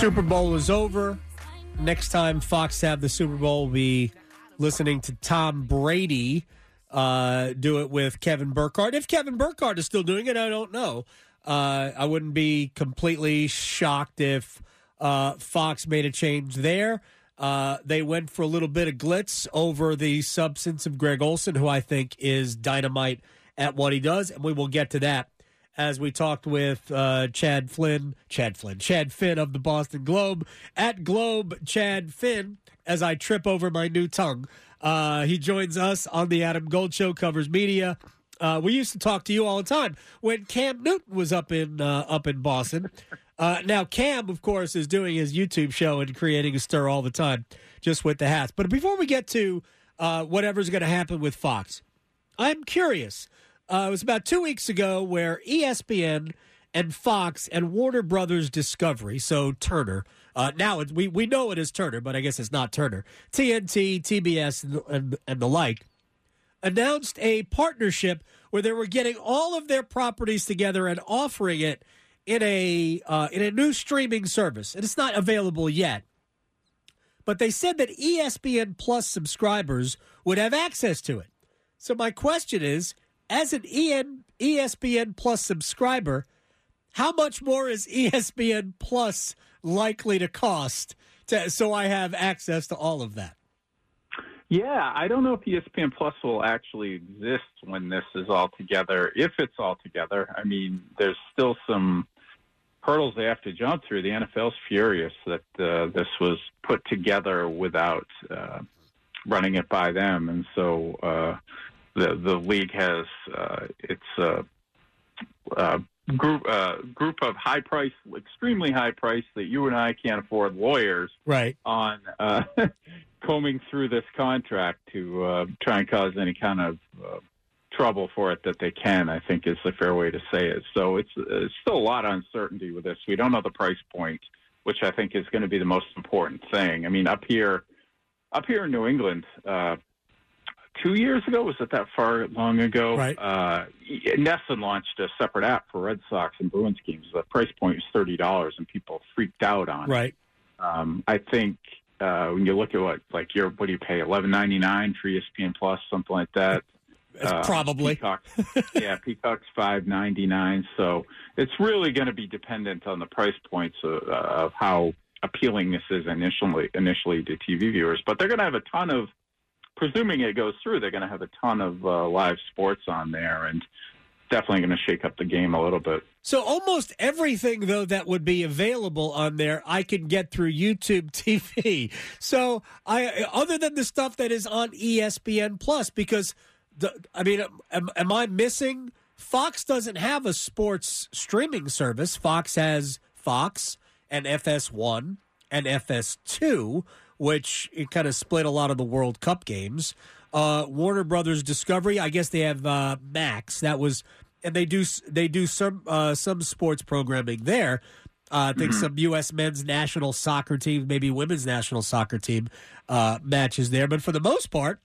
Super Bowl is over. Next time Fox have the Super Bowl, we'll be listening to Tom Brady uh, do it with Kevin Burkhardt. If Kevin Burkhardt is still doing it, I don't know. Uh, I wouldn't be completely shocked if uh, Fox made a change there. Uh, they went for a little bit of glitz over the substance of Greg Olsen, who I think is dynamite at what he does, and we will get to that as we talked with uh, Chad Flynn, Chad Flynn, Chad Finn of the Boston Globe at Globe Chad Finn. As I trip over my new tongue, uh, he joins us on the Adam Gold Show, covers media. Uh, we used to talk to you all the time when Cam Newton was up in uh, up in Boston. Uh, now Cam, of course, is doing his YouTube show and creating a stir all the time, just with the hats. But before we get to uh, whatever's going to happen with Fox, I'm curious. Uh, it was about two weeks ago where ESPN and Fox and Warner Brothers Discovery, so Turner. Uh, now we we know it is Turner, but I guess it's not Turner. TNT, TBS, and, and, and the like announced a partnership where they were getting all of their properties together and offering it in a uh, in a new streaming service, and it's not available yet. But they said that ESPN Plus subscribers would have access to it. So my question is, as an EN, ESPN Plus subscriber, how much more is ESPN Plus likely to cost to, so I have access to all of that? Yeah, I don't know if ESPN Plus will actually exist when this is all together. If it's all together, I mean, there's still some hurdles they have to jump through. The NFL's furious that uh, this was put together without uh, running it by them, and so uh, the the league has uh, its uh, uh, group uh, group of high price, extremely high price that you and I can't afford lawyers right on uh, combing through this contract to uh, try and cause any kind of uh, trouble for it that they can. I think is the fair way to say it. So it's, it's still a lot of uncertainty with this. We don't know the price point, which I think is going to be the most important thing. I mean, up here, up here in New England. Uh, two years ago. Was it that far long ago? Right. Uh, NESN launched a separate app for Red Sox and Bruins games. The price point was thirty dollars, and people freaked out on right. it. Right. Um, I think uh, when you look at what like your what do you pay eleven ninety nine for ESPN Plus something like that. Uh, probably. Peacock, yeah, Peacock's five ninety nine. So it's really going to be dependent on the price points of, uh, of how appealing this is initially initially to TV viewers. But they're going to have a ton of presuming it goes through, they're going to have a ton of uh, live sports on there and definitely going to shake up the game a little bit. So almost everything though that would be available on there, I can get through YouTube TV. So I, other than the stuff that is on ESPN Plus, because the, I mean, am, am I missing? Fox doesn't have a sports streaming service. Fox has Fox and FS1 and FS2 which it kind of split a lot of the World Cup games. Uh, Warner Brothers Discovery, I guess they have uh, Max. That was, and they do they do some uh, some sports programming there. Uh, I think mm-hmm. some U.S. men's national soccer team, maybe women's national soccer team uh, matches there. But for the most part,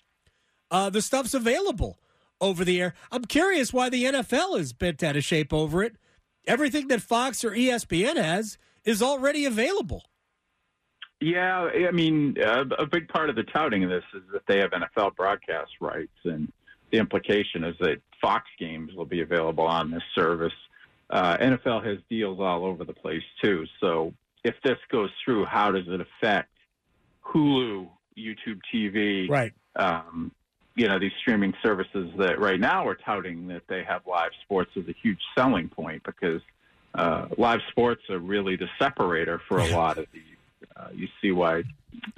uh, the stuff's available over the air. I'm curious why the NFL is bent out of shape over it. Everything that Fox or ESPN has is already available. Yeah, I mean, uh, a big part of the touting of this is that they have NFL broadcast rights, and the implication is that Fox games will be available on this service. Uh, NFL has deals all over the place too. So if this goes through, how does it affect Hulu, YouTube TV? Right. Um, you know, these streaming services that right now are touting that they have live sports is a huge selling point because uh, live sports are really the separator for a lot of these you see why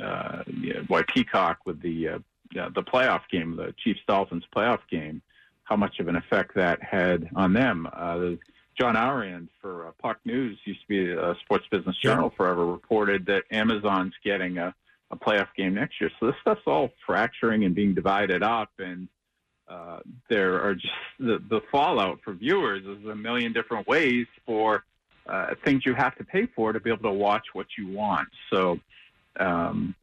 uh, yeah, why Peacock with the uh, the playoff game, the Chiefs Dolphins playoff game, how much of an effect that had on them. Uh, John Ourand for uh, Puck News used to be a Sports Business Journal forever reported that Amazon's getting a, a playoff game next year. So this stuff's all fracturing and being divided up, and uh, there are just the, the fallout for viewers is a million different ways for uh, things you have to pay for to be able to watch what you want. So, um,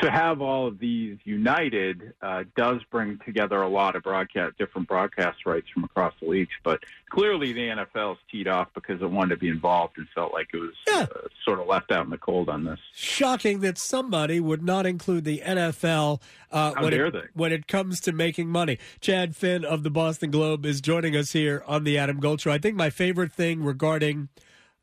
to have all of these united uh, does bring together a lot of broadcast, different broadcast rights from across the leagues. But clearly, the NFL's teed off because it wanted to be involved and felt like it was Yeah. uh, sort of left out in the cold on this. Shocking that somebody would not include the NFL uh, when, it, when it comes to making money. Chad Finn of the Boston Globe is joining us here on the Adam Gold Show. I think my favorite thing regarding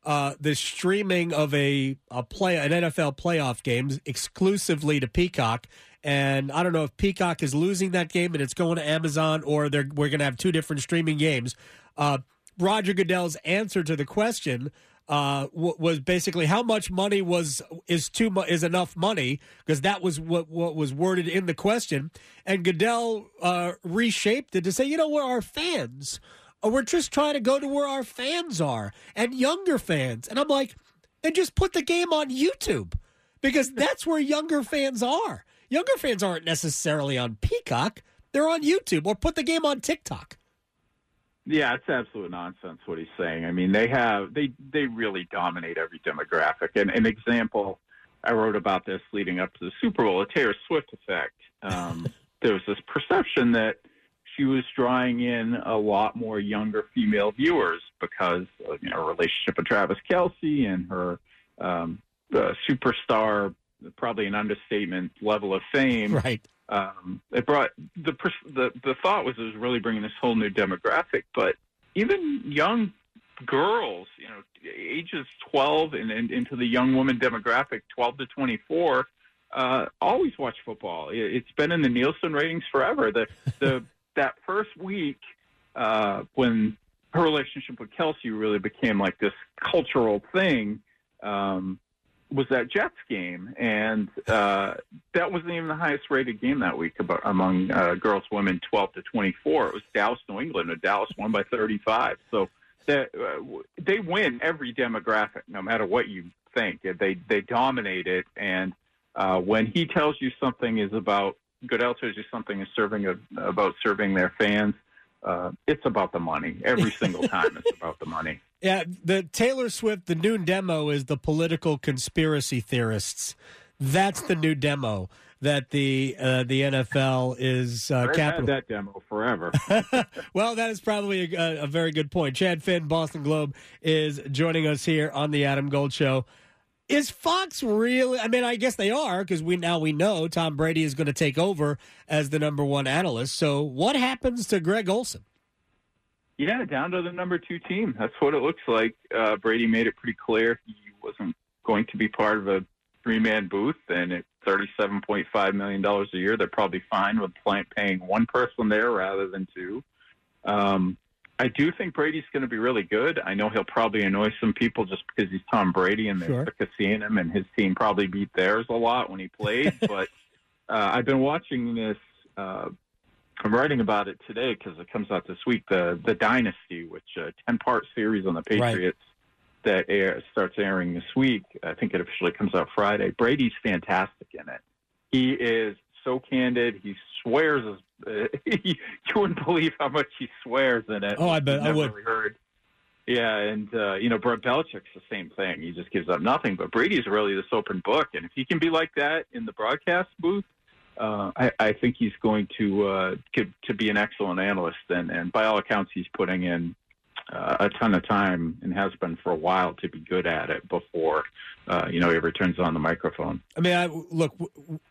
uh, the streaming of a, a play an NFL playoff games exclusively to Peacock. And I don't know if Peacock is losing that game and it's going to Amazon, or they're, we're going to have two different streaming games. Uh, Roger Goodell's answer to the question uh, w- was basically how much money was is too mu- is enough money because that was what what was worded in the question, and Goodell uh, reshaped it to say, you know, we're our fans. Uh, We're just trying to go to where our fans are and younger fans. And I'm like, and just put the game on YouTube because that's where younger fans are. Younger fans aren't necessarily on Peacock; they're on YouTube or put the game on TikTok. Yeah, it's absolute nonsense what he's saying. I mean, they have they they really dominate every demographic. And an example, I wrote about this leading up to the Super Bowl, the Taylor Swift effect. Um, there was this perception that she was drawing in a lot more younger female viewers because of you know her relationship with Travis Kelce and her um, uh, superstar, probably an understatement level of fame Right. um, it brought the, pers- the the thought was it was really bringing this whole new demographic, but even young girls, you know, ages 12 and, and into the young woman demographic, 12 to 24, uh, always watch football. It, it's been in the Nielsen ratings forever. The the that first week uh, when her relationship with Kelce really became like this cultural thing. Um, was that Jets game, and uh, that wasn't even the highest rated game that week about, among uh, girls, women, 12 to 24. It was Dallas, New England, and Dallas won by 35. So that, uh, they win every demographic, no matter what you think. They they dominate it, and uh, when he tells you something is about Goodell tells you something is serving a, about serving their fans. Uh, it's about the money every single time. it's about the money. Yeah, the Taylor Swift, the new demo is the political conspiracy theorists. That's the new demo that the uh, the NFL is uh, I've had capital. that demo forever. well, that is probably a, a very good point. Chad Finn, Boston Globe, is joining us here on the Adam Gold Show. Is Fox really? I mean, I guess they are because we now we know Tom Brady is going to take over as the number one analyst. So, what happens to Greg Olsen? Yeah, down to the number two team. That's what it looks like. Uh, Brady made it pretty clear he wasn't going to be part of a three man booth, and at thirty-seven point five million dollars a year, they're probably fine with paying one person there rather than two. Um, I do think Brady's going to be really good. I know he'll probably annoy some people just because he's Tom Brady and they're Sure. sick of seeing him, and his team probably beat theirs a lot when he played. but uh, I've been watching this. Uh, I'm writing about it today because it comes out this week. The the Dynasty, which a ten part series on the Patriots that air, starts airing this week. I think it officially comes out Friday. Brady's fantastic in it. He is so candid. He swears. As, uh, you wouldn't believe how much he swears in it. Oh, I bet I would. really Heard. Yeah, and uh, you know, Brett Belichick's the same thing. He just gives up nothing. But Brady's really this open book, and if he can be like that in the broadcast booth, uh, I, I think he's going to uh, to, to be an excellent analyst. And, and by all accounts, he's putting in uh, a ton of time and has been for a while to be good at it before uh, you know he ever turns on the microphone. I mean, I, look,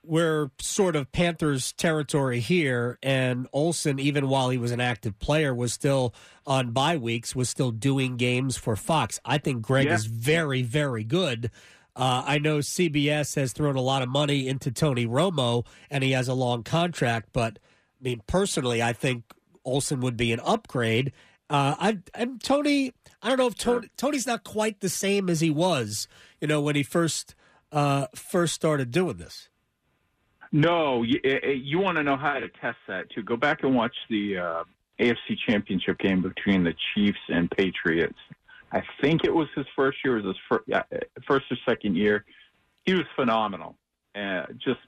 we're sort of Panthers territory here, and Olsen, even while he was an active player, was still on bye weeks, was still doing games for Fox. I think Greg Yeah. is very, very good. Uh, I know CBS has thrown a lot of money into Tony Romo, and he has a long contract. But I mean, personally, I think Olsen would be an upgrade. Uh, I, and Tony, I don't know if Tony, Tony's not quite the same as he was, you know, when he first uh, first started doing this. No, you, you want to know how to test that too. Go back and watch the uh, AFC Championship game between the Chiefs and Patriots. I think it was his first year, was his fir- yeah, first or second year. He was phenomenal. Uh, just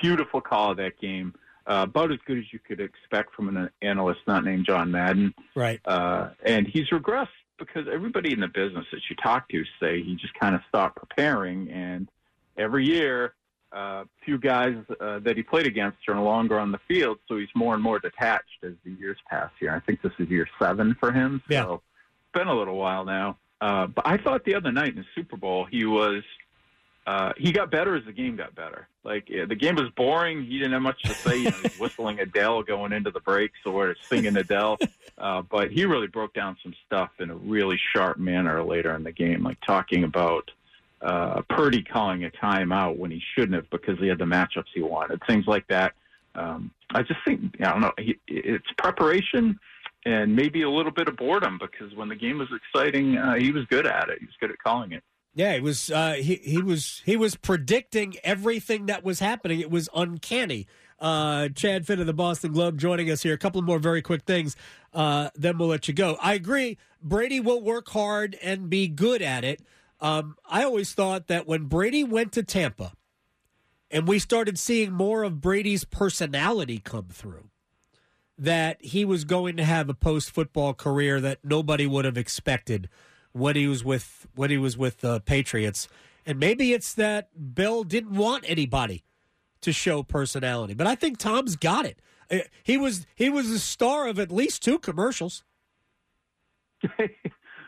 beautiful call of that game. Uh, about as good as you could expect from an analyst not named John Madden. Right. Uh, and he's regressed because everybody in the business that you talk to say he just kind of stopped preparing. And every year, uh, few guys uh, that he played against are no longer on the field, so he's more and more detached as the years pass here. I think this is year seven for him, so Yeah. it's been a little while now. Uh, but I thought the other night in the Super Bowl he was uh, he got better as the game got better. Like yeah, the game was boring. He didn't have much to say. You know, he's whistling Adele going into the breaks or singing Adele. Uh, but he really broke down some stuff in a really sharp manner later in the game, like talking about uh, Purdy calling a timeout when he shouldn't have because he had the matchups he wanted, things like that. Um, I just think I don't know. He, it's preparation and maybe a little bit of boredom because when the game was exciting, uh, he was good at it. He was good at calling it. Yeah, he was. Uh, he he was he was predicting everything that was happening. It was uncanny. Uh, Chad Finn of the Boston Globe joining us here. A couple more very quick things, uh, then we'll let you go. I agree. Brady will work hard and be good at it. Um, I always thought that when Brady went to Tampa, and we started seeing more of Brady's personality come through, that he was going to have a post football career that nobody would have expected when he was with when he was with the Patriots. And maybe it's that Bill didn't want anybody to show personality, but I think Tom's got it. Uh, He was he was the star of at least two commercials.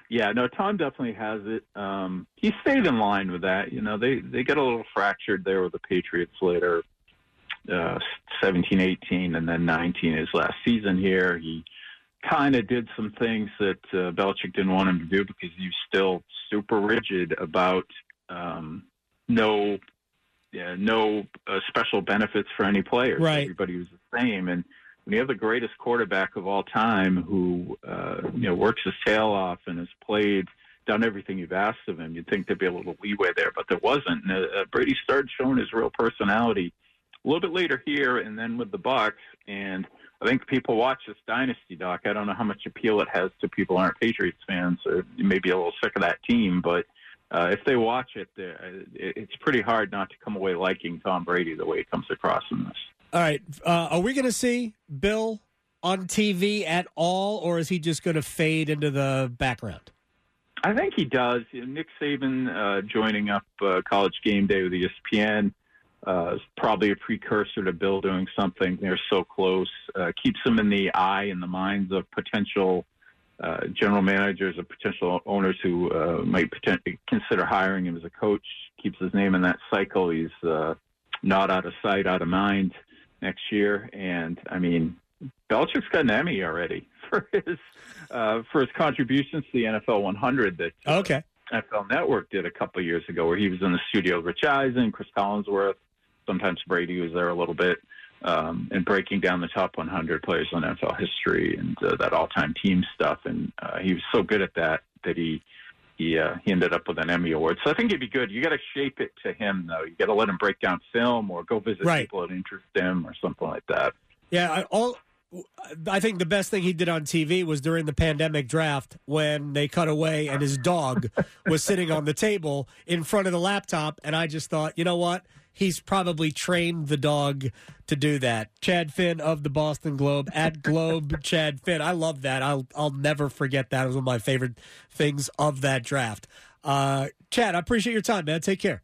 yeah, no, Tom definitely has it. Um, he stayed in line with that. You know, they they get a little fractured there with the Patriots later, uh, 17, 18, and then 19 his last season here. He kind of did some things that uh, Belichick didn't want him to do because he was still super rigid about um, no yeah, no uh, special benefits for any players. Right. Everybody was the same, and when you have the greatest quarterback of all time who uh, you know works his tail off and has played, done everything you've asked of him, you'd think there'd be a little leeway there, but there wasn't. And, uh, Brady started showing his real personality a little bit later here, and then with the Bucs. And I think people watch this dynasty doc. I don't know how much appeal it has to people who aren't Patriots fans, or maybe a little sick of that team, but. Uh, if they watch it, it's pretty hard not to come away liking Tom Brady the way he comes across in this. All right, uh, are we going to see Bill on TV at all, or is he just going to fade into the background? I think he does. Nick Saban uh, joining up uh, College Game Day with ESPN uh, is probably a precursor to Bill doing something. They're so close. Uh, keeps him in the eye and the minds of potential uh, general managers or potential owners who uh, might potentially consider hiring him as a coach. Keeps his name in that cycle. He's uh, not out of sight, out of mind next year. And I mean, Belichick's got an Emmy already for his uh, for his contributions to the NFL 100 that uh, Okay. NFL Network did a couple of years ago, where he was in the studio with Rich Eisen, Chris Collinsworth. Sometimes Brady was there a little bit, um, and breaking down the top 100 players in NFL history and uh, that all-time team stuff. And uh, he was so good at that that he he uh, he ended up with an Emmy award. So I think it'd be good. You got to shape it to him, though. You got to let him break down film, or go visit Right. people that interest him, or something like that. Yeah, I, all. I think the best thing he did on TV was during the pandemic draft when they cut away and his dog was sitting on the table in front of the laptop, and I just thought, you know what? He's probably trained the dog to do that. Chad Finn of the Boston Globe at Globe Chad Finn. I love that. I'll I'll never forget that. It was one of my favorite things of that draft. Uh, Chad, I appreciate your time, man. Take care.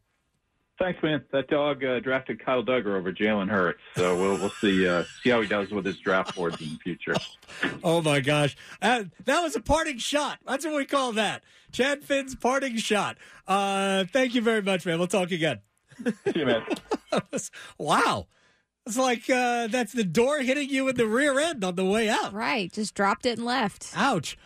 Thanks, man. That dog uh, drafted Kyle Dugger over Jalen Hurts, so we'll we'll see uh, see how he does with his draft boards in the future. Oh my gosh, Uh, that was a parting shot. That's what we call that. Chad Finn's parting shot. Uh, thank you very much, man. We'll talk again. See you, man. wow, it's like uh, that's the door hitting you in the rear end on the way out. Right. Just dropped it and left. Ouch.